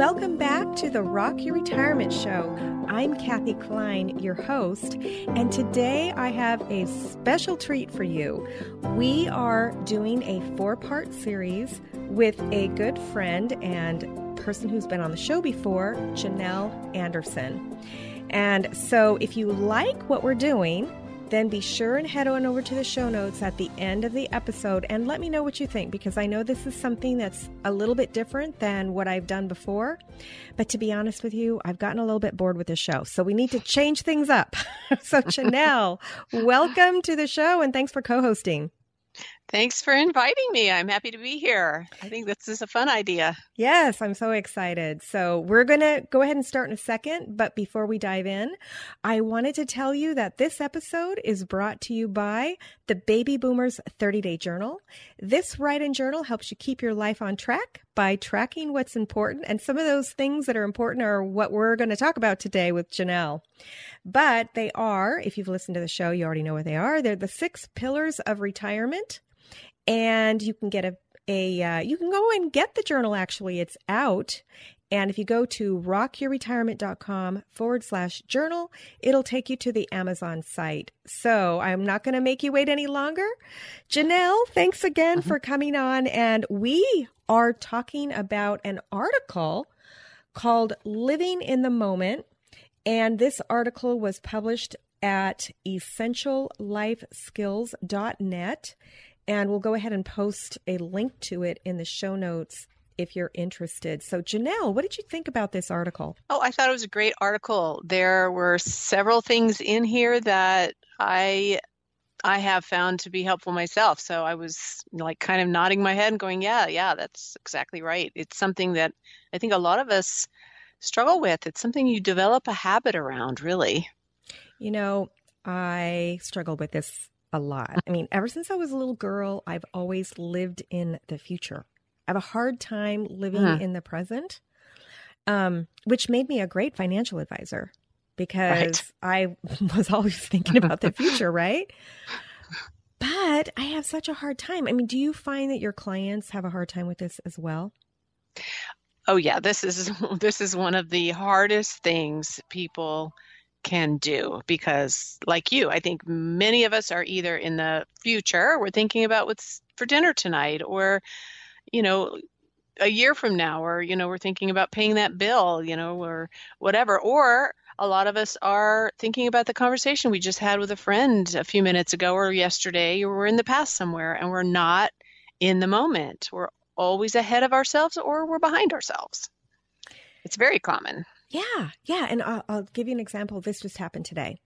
Welcome back to the Rock Your Retirement Show. I'm Kathe Kline, your host, and today I have a special treat for you. We are doing a four part series with a good friend and person who's been on the show before, Janelle Anderson. And so, if you like what we're doing, then be sure and head on over to the show notes at the end of the episode and let me know what you think because I know this is something that's a little bit different than what I've done before. But to be honest with you, I've gotten a little bit bored with the show. So we need to change things up. so, Janelle, welcome to the show and thanks for co hosting. Thanks for inviting me. I'm happy to be here. I think this is a fun idea. Yes, I'm so excited. So, we're going to go ahead and start in a second. But before we dive in, I wanted to tell you that this episode is brought to you by the Baby Boomers 30 Day Journal. This write in journal helps you keep your life on track by tracking what's important. And some of those things that are important are what we're going to talk about today with Janelle. But they are, if you've listened to the show, you already know what they are. They're the six pillars of retirement and you can get a a uh, you can go and get the journal actually it's out and if you go to rockyourretirement.com forward slash journal, it'll take you to the Amazon site. So I'm not going to make you wait any longer. Janelle, thanks again uh-huh. for coming on. And we are talking about an article called Living in the Moment. And this article was published at essentiallifeskills.net. And we'll go ahead and post a link to it in the show notes if you're interested. So, Janelle, what did you think about this article? Oh, I thought it was a great article. There were several things in here that I I have found to be helpful myself. So I was like kind of nodding my head and going, "Yeah, yeah, that's exactly right." It's something that I think a lot of us struggle with. It's something you develop a habit around, really. You know, I struggle with this a lot. I mean, ever since I was a little girl, I've always lived in the future. I have a hard time living uh-huh. in the present, um, which made me a great financial advisor because right. I was always thinking about the future, right? But I have such a hard time. I mean, do you find that your clients have a hard time with this as well? Oh yeah, this is this is one of the hardest things people can do because like you i think many of us are either in the future we're thinking about what's for dinner tonight or you know a year from now or you know we're thinking about paying that bill you know or whatever or a lot of us are thinking about the conversation we just had with a friend a few minutes ago or yesterday or we're in the past somewhere and we're not in the moment we're always ahead of ourselves or we're behind ourselves it's very common yeah, yeah. And I'll, I'll give you an example. This just happened today.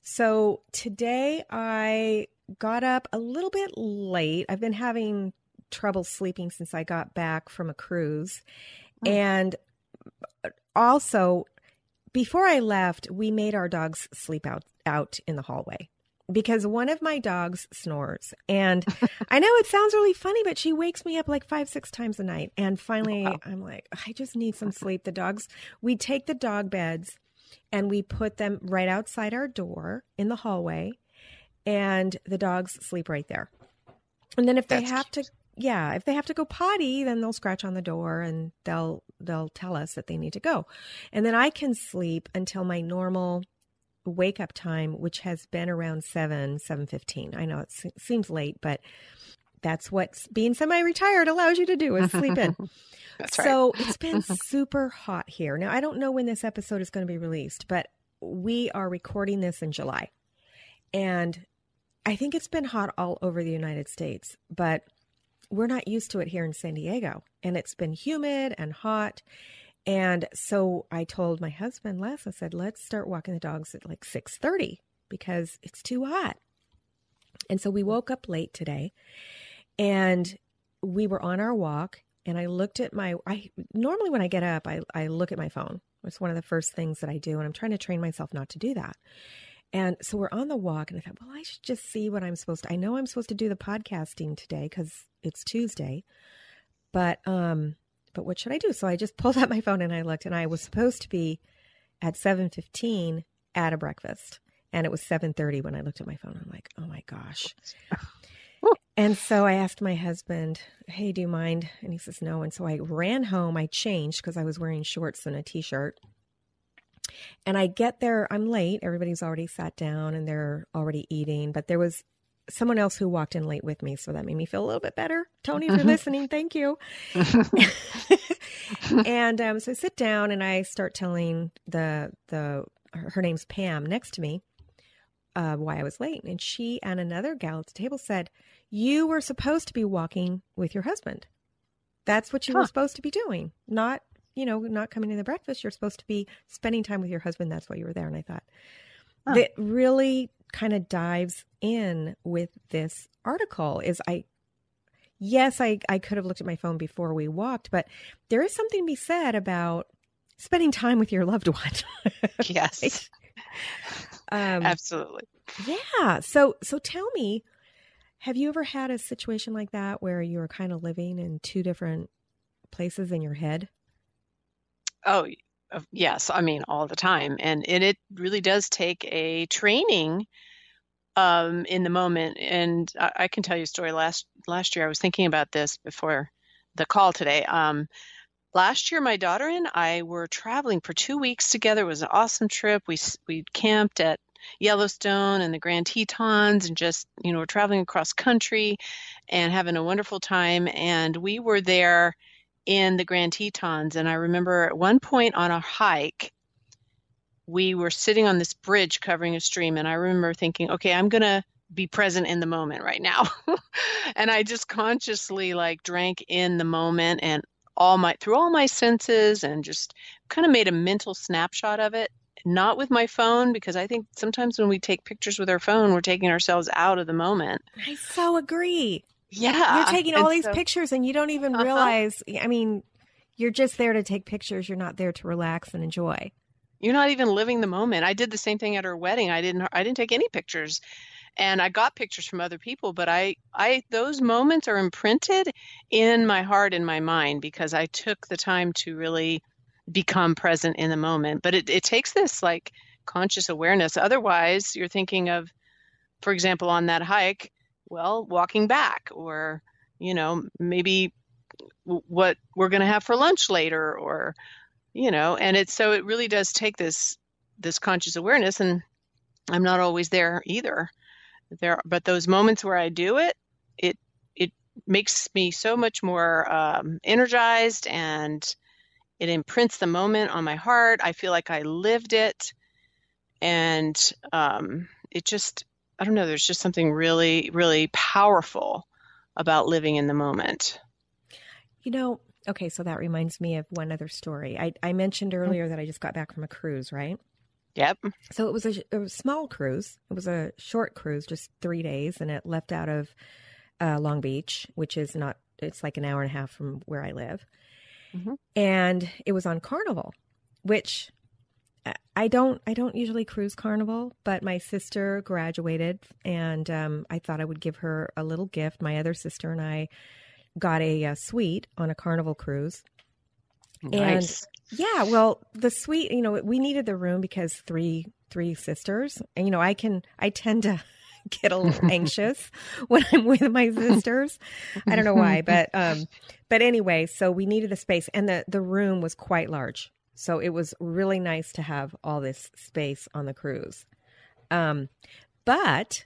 So today I got up a little bit late. I've been having trouble sleeping since I got back from a cruise. Mm. And also, before I left, we made our dogs sleep out out in the hallway because one of my dogs snores. And I know it sounds really funny, but she wakes me up like five, six times a night. And finally, wow. I'm like, I just need some sleep. The dogs, we take the dog beds and we put them right outside our door in the hallway, and the dogs sleep right there. And then if That's they have cute. to, yeah, if they have to go potty, then they'll scratch on the door and they'll they'll tell us that they need to go. And then I can sleep until my normal wake up time, which has been around 7, 7.15. I know it seems late, but that's what being semi-retired allows you to do is sleep in. that's right. So it's been super hot here. Now, I don't know when this episode is going to be released, but we are recording this in July. And I think it's been hot all over the United States, but we're not used to it here in San Diego. And it's been humid and hot. And so I told my husband Les, I said, let's start walking the dogs at like 6:30 because it's too hot. And so we woke up late today and we were on our walk and I looked at my I normally when I get up I, I look at my phone. It's one of the first things that I do and I'm trying to train myself not to do that. And so we're on the walk and I thought, well, I should just see what I'm supposed to I know I'm supposed to do the podcasting today cuz it's Tuesday. But um but what should I do? So I just pulled out my phone and I looked, and I was supposed to be at 7:15 at a breakfast, and it was 7:30 when I looked at my phone. I'm like, oh my gosh. And so I asked my husband, Hey, do you mind? And he says, No. And so I ran home. I changed because I was wearing shorts and a t shirt. And I get there, I'm late. Everybody's already sat down and they're already eating, but there was someone else who walked in late with me. So that made me feel a little bit better. Tony, if you're listening, thank you. and um, so I sit down and I start telling the, the, her name's Pam next to me, uh, why I was late. And she and another gal at the table said, You were supposed to be walking with your husband. That's what you huh. were supposed to be doing, not you know, not coming to the breakfast. You're supposed to be spending time with your husband. That's why you were there. And I thought huh. that really kind of dives in with this article is I yes, I, I could have looked at my phone before we walked, but there is something to be said about spending time with your loved one. yes. um, Absolutely. Yeah. So so tell me, have you ever had a situation like that where you were kind of living in two different places in your head? Oh, yes. I mean, all the time. And, and it really does take a training um, in the moment. And I, I, can tell you a story. Last last year, I was thinking about this before the call today. Um, last year, my daughter and I were traveling for two weeks together. It was an awesome trip. We we camped at Yellowstone and the Grand Tetons, and just you know, we're traveling across country and having a wonderful time. And we were there in the Grand Tetons. And I remember at one point on a hike, we were sitting on this bridge covering a stream. And I remember thinking, okay, I'm going to be present in the moment right now. and I just consciously like drank in the moment and all my through all my senses and just kind of made a mental snapshot of it not with my phone because I think sometimes when we take pictures with our phone, we're taking ourselves out of the moment. I so agree. Yeah. You're taking all these so, pictures and you don't even uh-huh. realize. I mean, you're just there to take pictures. You're not there to relax and enjoy. You're not even living the moment. I did the same thing at her wedding. I didn't I didn't take any pictures. And I got pictures from other people, but I I those moments are imprinted in my heart and my mind because I took the time to really become present in the moment. But it, it takes this like conscious awareness. Otherwise, you're thinking of, for example, on that hike, well, walking back, or, you know, maybe what we're going to have for lunch later, or, you know, and it's so it really does take this this conscious awareness and I'm not always there either. There but those moments where I do it, it it makes me so much more um, energized and it imprints the moment on my heart. I feel like I lived it. And um, it just I don't know, there's just something really, really powerful about living in the moment. You know, okay, so that reminds me of one other story. I, I mentioned mm-hmm. earlier that I just got back from a cruise, right? Yep. So it was a, a small cruise. It was a short cruise, just three days, and it left out of uh, Long Beach, which is not, it's like an hour and a half from where I live. Mm-hmm. And it was on Carnival, which I don't I don't usually cruise Carnival, but my sister graduated, and um, I thought I would give her a little gift. My other sister and I got a, a suite on a Carnival cruise, nice. and yeah, well, the suite, you know, we needed the room because three three sisters, and you know, I can I tend to get a little anxious when I'm with my sisters. I don't know why, but um, but anyway, so we needed the space, and the the room was quite large. So it was really nice to have all this space on the cruise. Um, but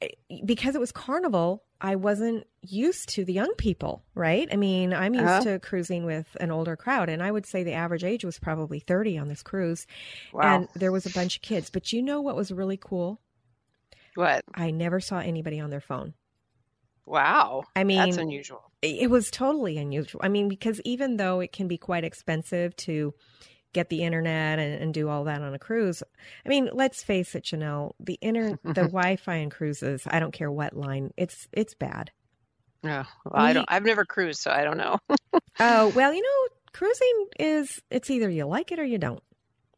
eh, because it was carnival, I wasn't used to the young people, right? I mean, I'm used uh-huh. to cruising with an older crowd, and I would say the average age was probably 30 on this cruise. Wow. And there was a bunch of kids. But you know what was really cool? What? I never saw anybody on their phone. Wow. I mean, that's unusual. It was totally unusual. I mean, because even though it can be quite expensive to get the internet and, and do all that on a cruise, I mean, let's face it, Janelle, the inter the Wi-Fi in cruises, I don't care what line, it's it's bad. Yeah, well, we, I don't. I've never cruised, so I don't know. oh well, you know, cruising is it's either you like it or you don't.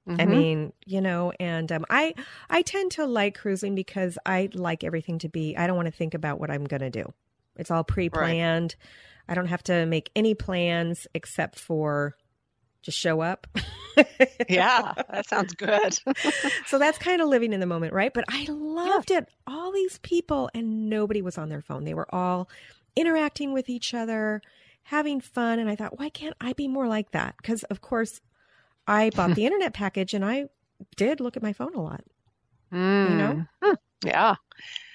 Mm-hmm. I mean, you know, and um, I I tend to like cruising because I like everything to be. I don't want to think about what I'm going to do. It's all pre-planned. Right. I don't have to make any plans except for just show up. yeah, that sounds good. so that's kind of living in the moment, right? But I loved yeah. it. All these people, and nobody was on their phone. They were all interacting with each other, having fun. And I thought, why can't I be more like that? Because, of course, I bought the internet package and I did look at my phone a lot. Mm. You know? Hmm. Yeah.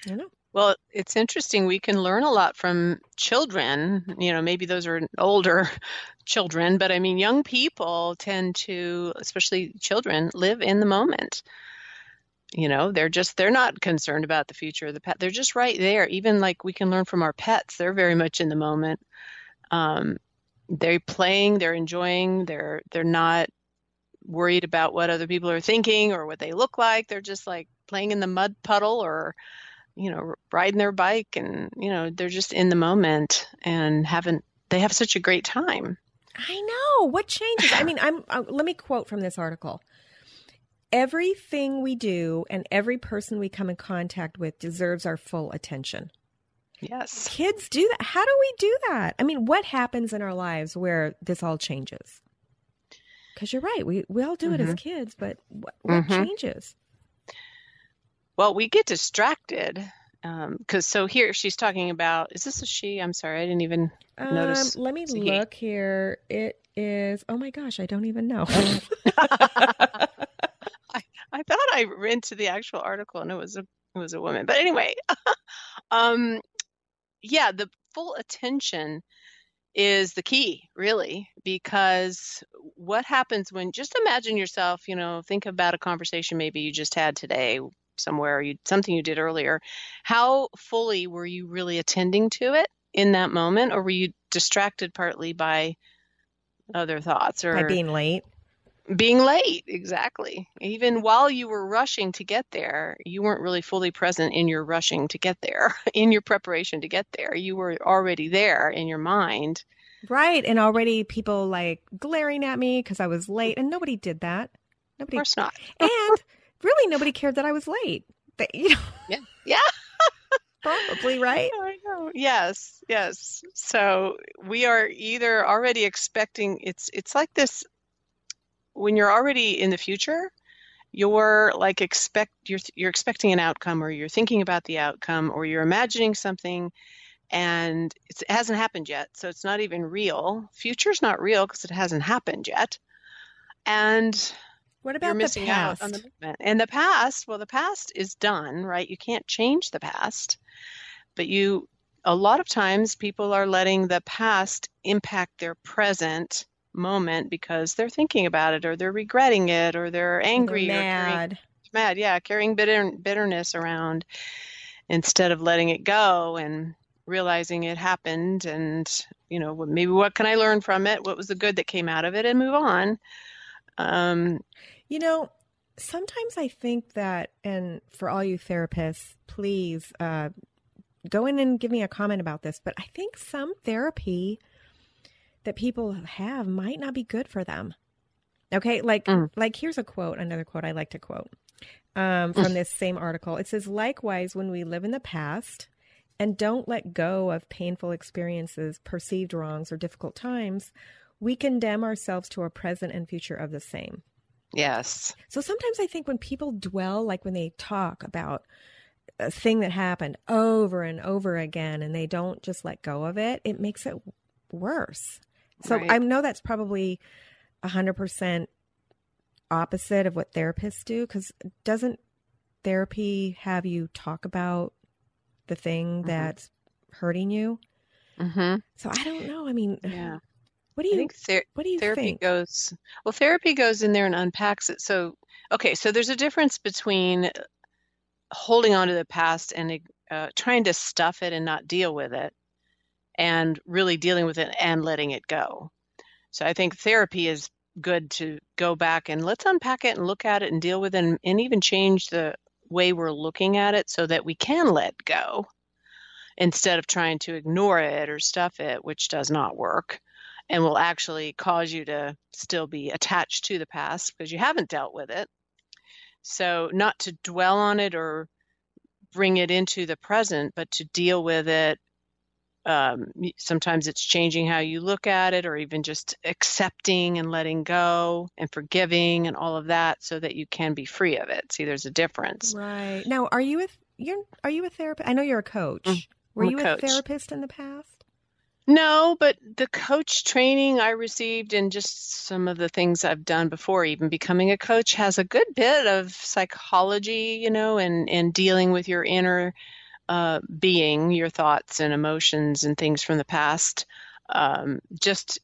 I know. Well, it's interesting. We can learn a lot from children. You know, maybe those are older children, but I mean, young people tend to, especially children, live in the moment. You know, they're just, they're not concerned about the future of the pet. They're just right there. Even like we can learn from our pets, they're very much in the moment. Um, they're playing, they're enjoying, they're, they're not worried about what other people are thinking or what they look like. They're just like playing in the mud puddle or, you know, riding their bike and, you know, they're just in the moment and haven't, they have such a great time. I know. What changes? I mean, I'm, uh, let me quote from this article. Everything we do and every person we come in contact with deserves our full attention. Yes. Kids do that. How do we do that? I mean, what happens in our lives where this all changes? Because you're right. We, we all do mm-hmm. it as mm-hmm. kids, but what, what mm-hmm. changes? Well, we get distracted because um, so here she's talking about. Is this a she? I'm sorry, I didn't even um, notice. Let me look here. It is. Oh my gosh, I don't even know. I, I thought I read to the actual article and it was a it was a woman. But anyway, um, yeah, the full attention is the key, really, because what happens when just imagine yourself, you know, think about a conversation maybe you just had today somewhere, you something you did earlier, how fully were you really attending to it in that moment, or were you distracted partly by other thoughts or by being late? Being late, exactly. Even while you were rushing to get there, you weren't really fully present in your rushing to get there, in your preparation to get there. You were already there in your mind. Right. And already people like glaring at me because I was late, and nobody did that. Nobody. Of course not. and really nobody cared that I was late. But, you know. Yeah. Yeah. Probably, right? I know. Yes, yes. So we are either already expecting it's it's like this when you're already in the future, you're like expect you're you're expecting an outcome or you're thinking about the outcome or you're imagining something and it hasn't happened yet. So it's not even real. Future's not real because it hasn't happened yet. And what about you're missing the out on the movement. And the past, well, the past is done, right? You can't change the past, but you, a lot of times, people are letting the past impact their present moment because they're thinking about it, or they're regretting it, or they're angry, they're mad. or carrying, mad, yeah, carrying bitter, bitterness around instead of letting it go and realizing it happened and you know maybe what can i learn from it what was the good that came out of it and move on um, you know, sometimes I think that, and for all you therapists, please uh, go in and give me a comment about this, but I think some therapy that people have might not be good for them. Okay, like mm. like here's a quote, another quote I like to quote um, from this same article. It says, "Likewise, when we live in the past and don't let go of painful experiences, perceived wrongs, or difficult times, we condemn ourselves to a present and future of the same. Yes. So sometimes I think when people dwell, like when they talk about a thing that happened over and over again and they don't just let go of it, it makes it worse. So right. I know that's probably 100% opposite of what therapists do because doesn't therapy have you talk about the thing mm-hmm. that's hurting you? Mm-hmm. So I don't know. I mean, yeah. What do you I think ther- what do you therapy think? goes well therapy goes in there and unpacks it. So okay, so there's a difference between holding on to the past and uh, trying to stuff it and not deal with it and really dealing with it and letting it go. So I think therapy is good to go back and let's unpack it and look at it and deal with it and, and even change the way we're looking at it so that we can let go instead of trying to ignore it or stuff it, which does not work and will actually cause you to still be attached to the past because you haven't dealt with it. So, not to dwell on it or bring it into the present, but to deal with it um, sometimes it's changing how you look at it or even just accepting and letting go and forgiving and all of that so that you can be free of it. See there's a difference. Right. Now are you a you're are you a therapist? I know you're a coach. Mm, were I'm you a, a therapist in the past no, but the coach training I received and just some of the things I've done before even becoming a coach has a good bit of psychology, you know, and, and dealing with your inner uh, being, your thoughts and emotions and things from the past. Um, just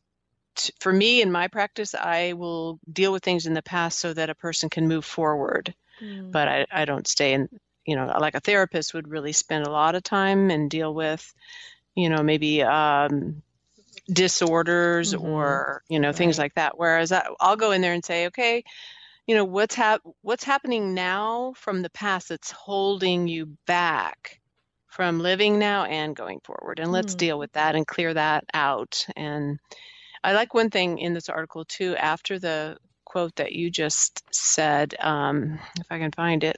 t- for me in my practice, I will deal with things in the past so that a person can move forward. Mm. But I, I don't stay in, you know, like a therapist would really spend a lot of time and deal with, you know, maybe um, disorders mm-hmm. or you know right. things like that. Whereas I, I'll go in there and say, okay, you know what's hap- what's happening now from the past that's holding you back from living now and going forward. And let's mm. deal with that and clear that out. And I like one thing in this article too, after the quote that you just said, um, if I can find it,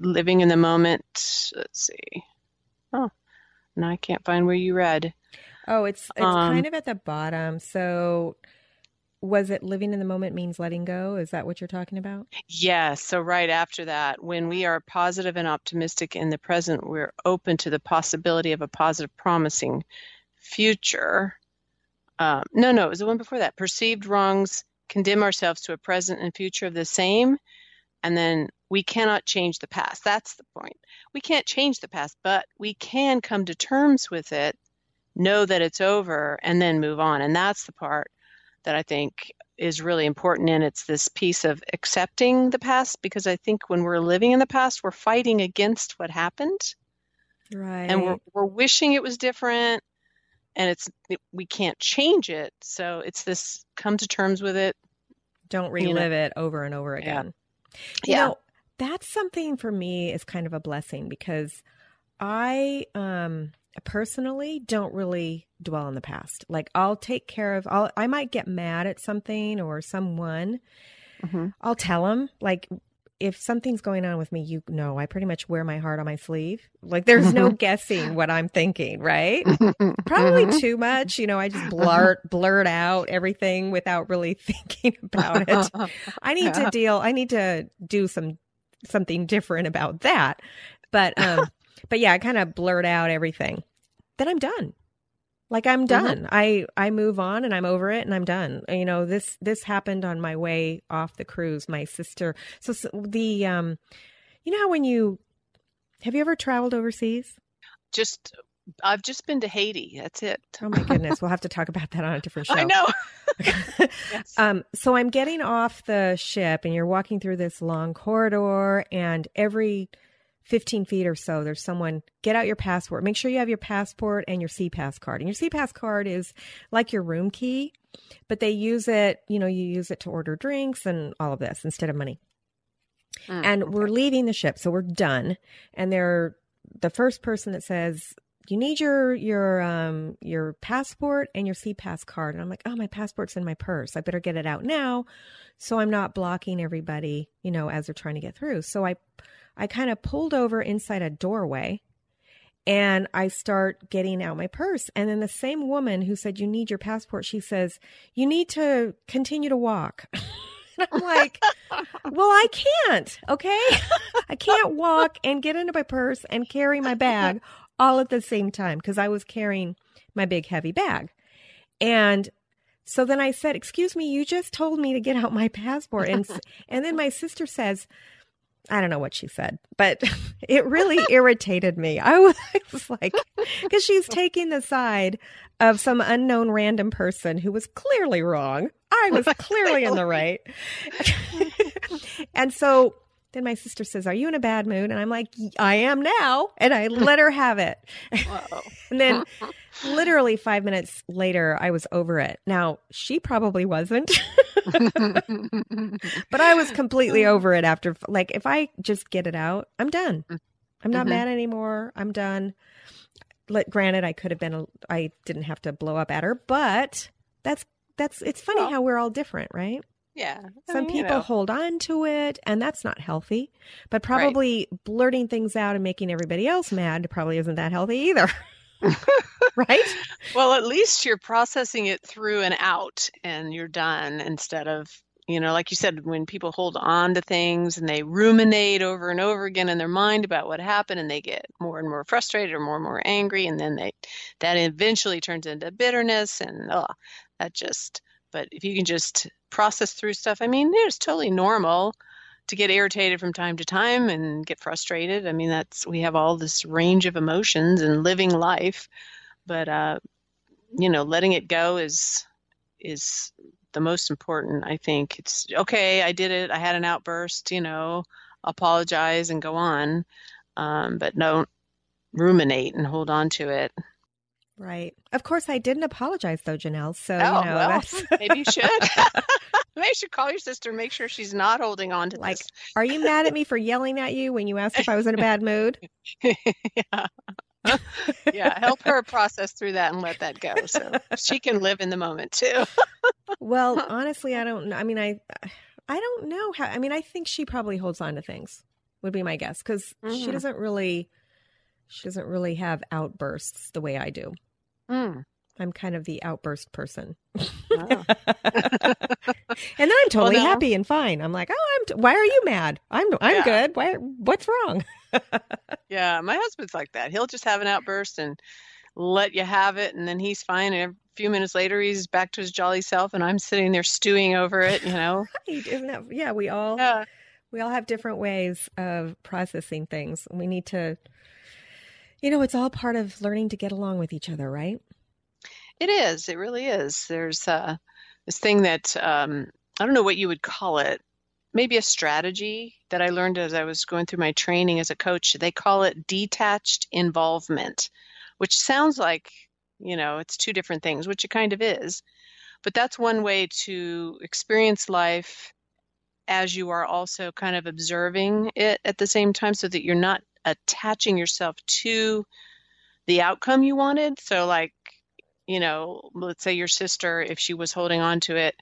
living in the moment. Let's see. Oh, no, I can't find where you read. Oh, it's it's um, kind of at the bottom. So was it living in the moment means letting go? Is that what you're talking about? Yes. So, right after that, when we are positive and optimistic in the present, we're open to the possibility of a positive, promising future. Um, no, no, it was the one before that. Perceived wrongs condemn ourselves to a present and future of the same. And then we cannot change the past. That's the point. We can't change the past, but we can come to terms with it, know that it's over, and then move on. And that's the part that I think is really important. And it's this piece of accepting the past because I think when we're living in the past, we're fighting against what happened. Right. And we're, we're wishing it was different and it's we can't change it. So it's this come to terms with it. Don't relive you know. it over and over again. Yeah. You yeah. know, that's something for me is kind of a blessing because I um personally don't really dwell in the past. Like I'll take care of I'll I might get mad at something or someone. Mm-hmm. I'll tell them like if something's going on with me, you know, I pretty much wear my heart on my sleeve. Like there's no guessing what I'm thinking, right? Probably mm-hmm. too much, you know, I just blurt blurt out everything without really thinking about it. I need to deal I need to do some something different about that. But um but yeah, I kind of blurt out everything. Then I'm done. Like I'm mm-hmm. done. Mm-hmm. I I move on and I'm over it and I'm done. You know, this this happened on my way off the cruise. My sister so, so the um you know how when you have you ever traveled overseas? Just I've just been to Haiti. That's it. Oh my goodness. we'll have to talk about that on a different show. I know. yes. Um, so I'm getting off the ship and you're walking through this long corridor and every 15 feet or so, there's someone, get out your passport. Make sure you have your passport and your SeaPass card. And your SeaPass card is like your room key, but they use it, you know, you use it to order drinks and all of this instead of money. Mm, and okay. we're leaving the ship, so we're done. And they're the first person that says, you need your your um your passport and your SeaPass card. And I'm like, oh, my passport's in my purse. I better get it out now, so I'm not blocking everybody, you know, as they're trying to get through. So I I kind of pulled over inside a doorway and I start getting out my purse. And then the same woman who said, You need your passport, she says, You need to continue to walk. I'm like, Well, I can't, okay? I can't walk and get into my purse and carry my bag all at the same time because I was carrying my big heavy bag. And so then I said, "Excuse me, you just told me to get out my passport." And and then my sister says, I don't know what she said, but it really irritated me. I was, I was like, because she's taking the side of some unknown random person who was clearly wrong. I was clearly in the right. and so then my sister says, Are you in a bad mood? And I'm like, I am now. And I let her have it. and then literally five minutes later, I was over it. Now, she probably wasn't. but I was completely over it after, like, if I just get it out, I'm done. I'm not mm-hmm. mad anymore. I'm done. Let, granted, I could have been, a, I didn't have to blow up at her, but that's, that's, it's funny well, how we're all different, right? Yeah. I Some mean, people you know. hold on to it, and that's not healthy. But probably right. blurting things out and making everybody else mad probably isn't that healthy either. right? Well, at least you're processing it through and out and you're done instead of, you know, like you said, when people hold on to things and they ruminate over and over again in their mind about what happened and they get more and more frustrated or more and more angry and then they that eventually turns into bitterness and oh, that just but if you can just process through stuff, I mean, it's totally normal to get irritated from time to time and get frustrated. I mean, that's we have all this range of emotions and living life, but uh, you know, letting it go is is the most important. I think it's okay. I did it. I had an outburst. You know, apologize and go on, um, but don't ruminate and hold on to it. Right. Of course, I didn't apologize though, Janelle. So oh, you know, well, that's maybe you should. maybe you should call your sister, make sure she's not holding on to like, this. are you mad at me for yelling at you when you asked if I was in a bad mood? yeah. yeah, help her process through that and let that go so she can live in the moment too. well, honestly, I don't know. I mean, I I don't know how. I mean, I think she probably holds on to things. Would be my guess because mm-hmm. she doesn't really she doesn't really have outbursts the way I do. Mm. I'm kind of the outburst person. Oh. and then I'm totally well, no. happy and fine. I'm like, oh, I'm. T- why are you mad? I'm. I'm yeah. good. Why? What's wrong? yeah, my husband's like that. He'll just have an outburst and let you have it, and then he's fine. And a few minutes later, he's back to his jolly self, and I'm sitting there stewing over it. You know, right? Isn't that? Yeah, we all. Yeah. We all have different ways of processing things. We need to you know, it's all part of learning to get along with each other, right? It is. It really is. There's uh, this thing that um, I don't know what you would call it. Maybe a strategy that I learned as I was going through my training as a coach. They call it detached involvement, which sounds like, you know, it's two different things, which it kind of is. But that's one way to experience life as you are also kind of observing it at the same time so that you're not attaching yourself to the outcome you wanted. So, like, you know, let's say your sister, if she was holding on to it,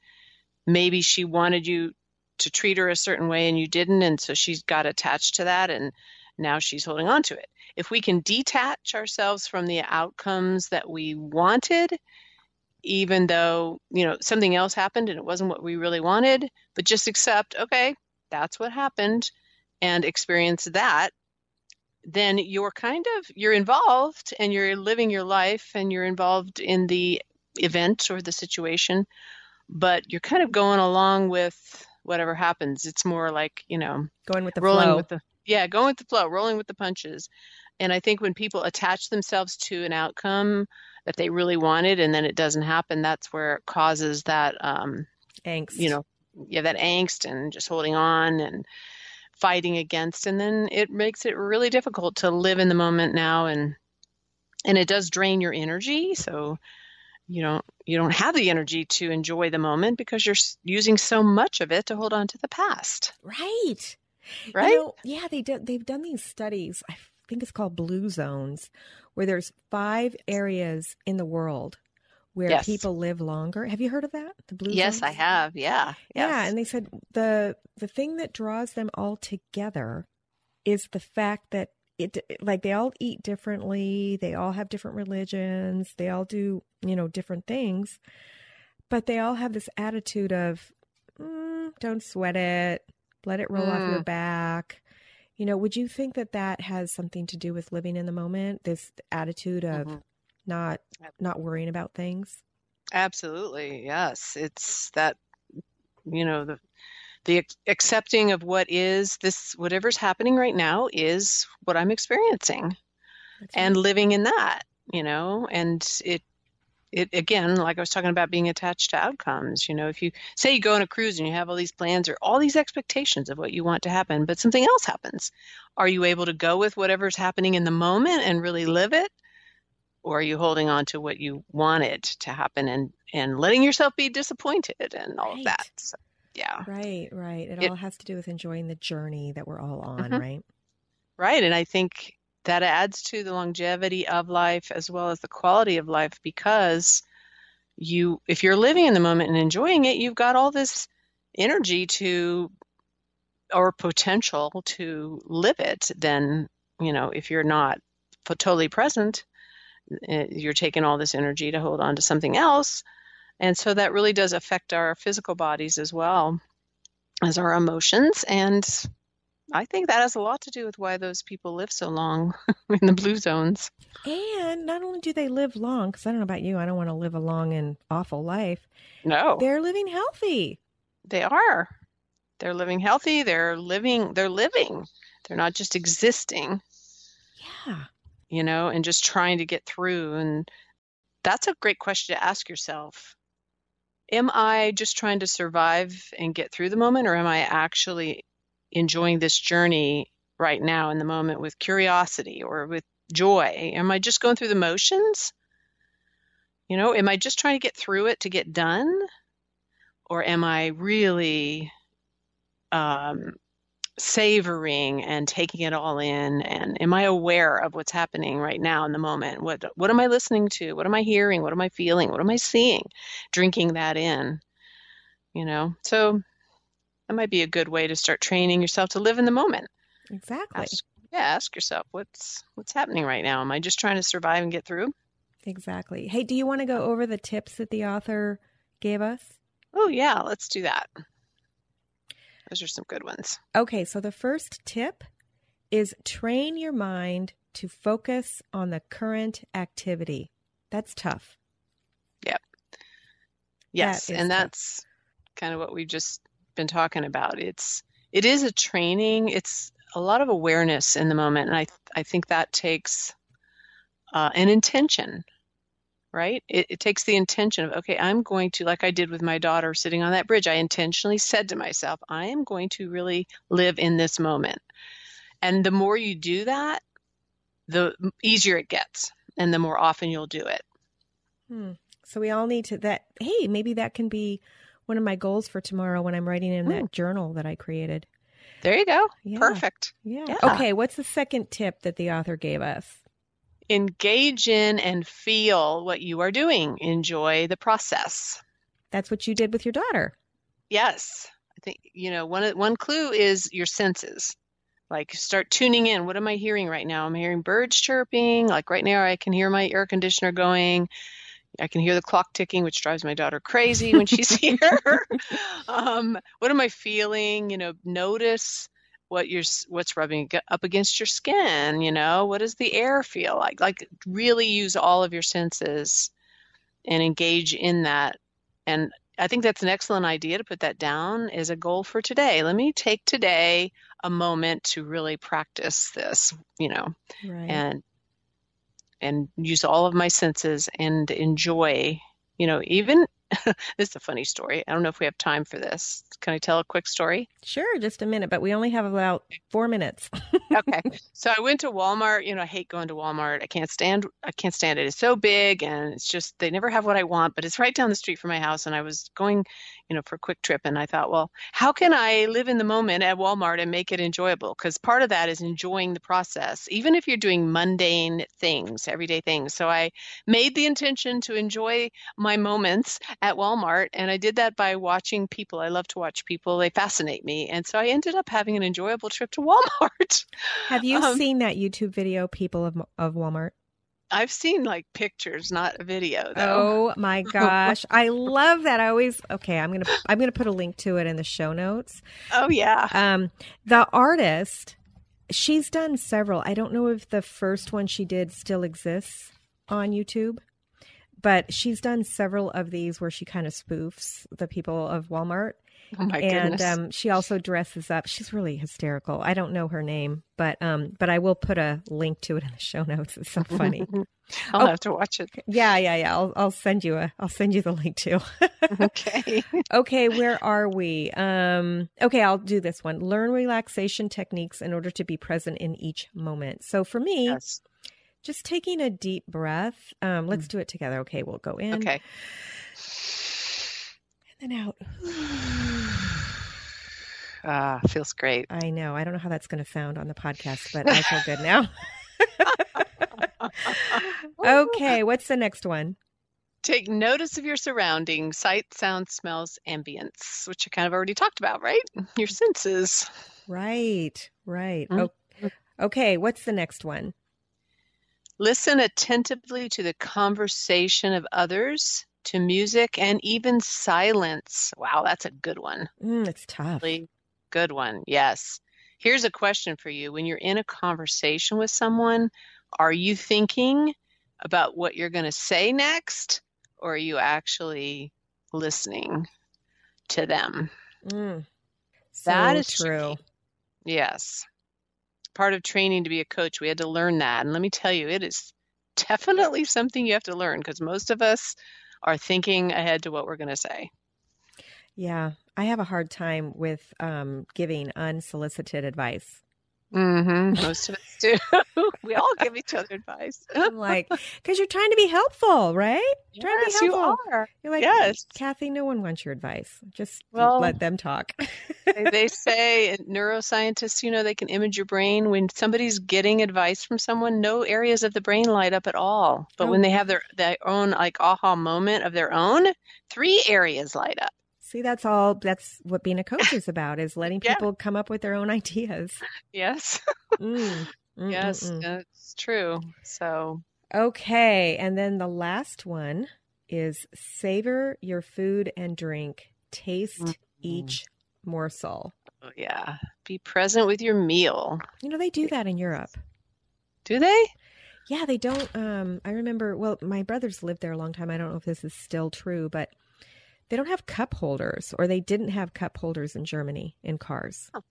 maybe she wanted you to treat her a certain way and you didn't. And so she's got attached to that and now she's holding on to it. If we can detach ourselves from the outcomes that we wanted, even though, you know, something else happened and it wasn't what we really wanted, but just accept, okay, that's what happened and experience that then you're kind of you're involved and you're living your life and you're involved in the event or the situation but you're kind of going along with whatever happens. It's more like you know going with the rolling flow. with the yeah going with the flow rolling with the punches. And i think when people attach themselves to an outcome that they really wanted and then it doesn't happen that's where it causes that um angst. you know yeah that angst and just holding on and fighting against and then it makes it really difficult to live in the moment now and and it does drain your energy so you don't you don't have the energy to enjoy the moment because you're using so much of it to hold on to the past. Right. Right? you know, yeah they do, they've done these studies i think it's called blue zones where there's five areas in the world where yes. people live longer. Have you heard of that? The blue Yes, zones? I have. Yeah. Yes. Yeah, and they said the the thing that draws them all together is the fact that it like they all eat differently, they all have different religions, they all do, you know, different things, but they all have this attitude of mm, don't sweat it, let it roll mm. off your mm. back. You know, would you think that that has something to do with living in the moment? This attitude of mm-hmm not not worrying about things. Absolutely yes. It's that you know the the accepting of what is this whatever's happening right now is what i'm experiencing That's and right. living in that you know and it it again like i was talking about being attached to outcomes you know if you say you go on a cruise and you have all these plans or all these expectations of what you want to happen but something else happens are you able to go with whatever's happening in the moment and really live it or are you holding on to what you wanted to happen and and letting yourself be disappointed and all right. of that so, yeah right right it, it, all has to do with enjoying the journey that we're all on mm-hmm. right right and i think that adds to the longevity of life as well as the quality of life because you if you're living in the moment and enjoying it you've got all this energy to or potential to live it then you know if you're not totally present you're taking all this energy to hold on to something else. And so that really does affect our physical bodies as well as our emotions. And I think that has a lot to do with why those people live so long in the blue zones. And not only do they live long, because I don't know about you, I don't want to live a long and awful life. No, They're living healthy. they are. They're living healthy. They're living. They're living. They're not just existing. Yeah. You know, and just trying to get through. And that's a great question to ask yourself. Am I just trying to survive and get through the moment, or am I actually enjoying this journey right now in the moment with curiosity or with joy? Am I just going through the motions? You know, am I just trying to get through it to get done? Or am I really um, savoring and taking it all in and am i aware of what's happening right now in the moment? What what am i listening to? What am i hearing? What am i feeling? What am i seeing? Drinking that in you know? So that might be a good way to start training yourself to live in the moment. Exactly. ask, yeah ask yourself what's what's happening right now? Am i just trying to survive and get through? Exactly. Hey, do you want to go over the tips that the author gave us? oh yeah let's do that those are some good ones Okay, so the first tip is train your mind to focus on the current activity. That's tough. Yep. Yes, is and tough. that's kind of what we've just been talking about. It's it is a training. It's a lot of awareness in the moment, and I I think that takes uh, an intention, right? It, it takes the intention of okay, I'm going to like I did with my daughter sitting on that bridge. I intentionally said to myself, I am going to really live in this moment, and the more you do that, the easier it gets, and the more often you'll do it. Hmm. So we all need to that. Hey, maybe that can be one of my goals for tomorrow when I'm writing in that journal that I created. There you go. Yeah. Perfect. Yeah. Yeah. Okay. What's the second tip that the author gave us? Engage in and feel what you are doing. Enjoy the process. That's what you did with your daughter. Yes, I think you know one one clue is your senses. Like start tuning in. What am I hearing right now? I'm hearing birds chirping. Like right now, I can hear my air conditioner going. I can hear the clock ticking, which drives my daughter crazy when she's here. um, what am I feeling? You know, notice what you're what's rubbing up against your skin. You know, what does the air feel like? Like really use all of your senses and engage in that. And I think that's an excellent idea to put that down as a goal for today. Let me take today a moment to really practice this, you know, Right. and and use all of my senses and enjoy, you know, even this is a funny story. I don't know if we have time for this. Can I tell a quick story? sure. Just a minute, but we only have about four minutes. okay. So I went to Walmart. You know, I hate going to Walmart. I can't stand. I can't stand it. It's so big, and it's just they never have what I want. But it's right down the street from my house, and I was going, you know, for a quick trip, and I thought, well, how can I live in the moment at Walmart and make it enjoyable? Because part of that is enjoying the process, even if you're doing mundane things, everyday things. So I made the intention to enjoy my moments at Walmart, and I did that by watching people. I love to watch people. They fascinate me, and so I ended up having an enjoyable trip to Walmart. Have you Um, seen that YouTube video, people of of Walmart? I've seen like pictures, not a video though. Oh my gosh, I love that. I always okay. I'm gonna I'm gonna put a link to it in the show notes. Oh, yeah. Um, the artist, she's done several. I don't know if the first one she did still exists on YouTube, but she's done several of these where she kind of spoofs the people of Walmart. Oh my and goodness. um, she also dresses up. She's really hysterical. I don't know her name, but um, but I will put a link to it in the show notes. It's so funny. I'll oh. have to watch it. yeah, yeah, yeah. I'll I'll send you a I'll send you the link too. Okay. okay, where are we? Um, okay, I'll do this one. Learn relaxation techniques in order to be present in each moment. So for me, Yes. Just taking a deep breath. Um, let's do it together. Okay, we'll go in Okay. and then out. Ah, feels great. I know. I don't know how that's going to sound on the podcast, but I feel good now. okay, what's the next one? Take notice of your surroundings, sight, sound, smells, ambience, which you kind of already talked about, right? Your senses. Right, right. Mm. Oh, okay, what's the next one? Listen attentively to the conversation of others, to music, and even silence. Wow, that's a good one. Mm, it's tough. Really good one. Yes. Here's a question for you. When you're in a conversation with someone, are you thinking about what you're going to say next, or are you actually listening to them? Mm, so That is true. tricky. Yes. Part of training to be a coach, we had to learn that. And let me tell you, it is definitely something you have to learn because most of us are thinking ahead to what we're going to say. Yeah, I have a hard time with um, giving unsolicited advice. Hmm Most of us do. we all give each other advice. I'm like, because you're trying to be helpful, right? Trying to be yes, you are. You're like, Yes. Kathe, no one wants your advice. Just Well- let them talk. They, they say neuroscientists, you know, they can image your brain. When somebody's getting advice from someone, no areas of the brain light up at all. But Oh. when they have their, their own like aha moment of their own, three areas light up. See, that's all. That's what being a coach is about: is letting Yeah. people come up with their own ideas. Yes. Mm, Yes, that's true. So, Okay, and then the last one is savor your food and drink. Taste Mhm. each morsel. oh, yeah, be present with your meal. You know they do that in Europe. Do they? Yeah, they don't. Um, I remember. Well, my brothers lived there a long time. I don't know if this is still true, but they don't have cup holders, or they didn't have cup holders in Germany in cars Oh.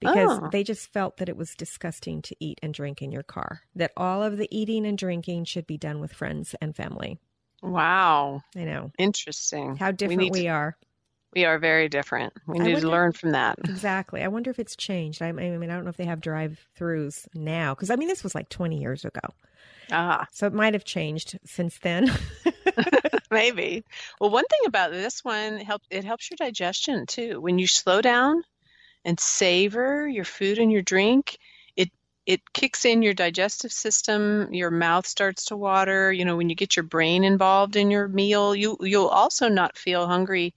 because Oh. they just felt that it was disgusting to eat and drink in your car. That all of the eating and drinking should be done with friends and family. Wow, I know interesting. how different need we, to- are. We are very different. We need wonder- to learn from that. Exactly. I wonder if it's changed. I, I mean, I don't know if they have drive-throughs now because I mean this was like 20 years ago, Ah, so it might have changed since then. maybe. Well, one thing about this one help it helps your digestion too. When you slow down and savor your food and your drink, it it kicks in your digestive system, your mouth starts to water, you know, when you get your brain involved in your meal, you you'll also not feel hungry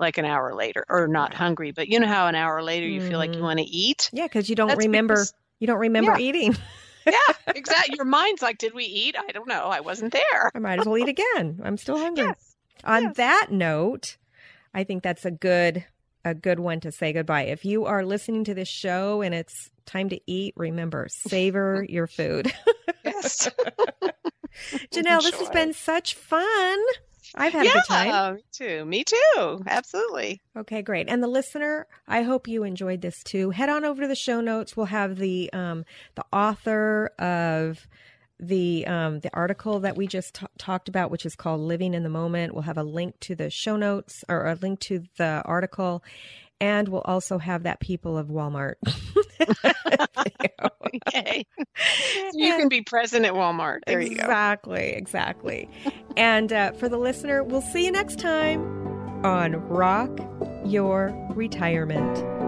like an hour later or not hungry, but you know how an hour later you feel like you Mhm. want to eat? yeah, because you don't That's remember. because- You don't remember Yeah. eating. yeah, exactly. Your mind's like, did we eat? I don't know. I wasn't there. I might as well eat again. I'm still hungry. Yes. On yes. that note, I think that's a good a good one to say goodbye. If you are listening to this show and it's time to eat, remember savor your food. Yes. Janelle, this has been such fun. I've had a good time. me too. Me too. Absolutely. Okay, great. And the listener, I hope you enjoyed this too. Head on over to the show notes. We'll have the um, the author of the um, the article that we just ta- talked about, which is called "Living in the Moment." We'll have a link to the show notes or a link to the article, and we'll also have that people of Walmart. Yay. you can be present at Walmart. There you go. exactly, exactly. and uh, for the listener, we'll see you next time on Rock Your Retirement.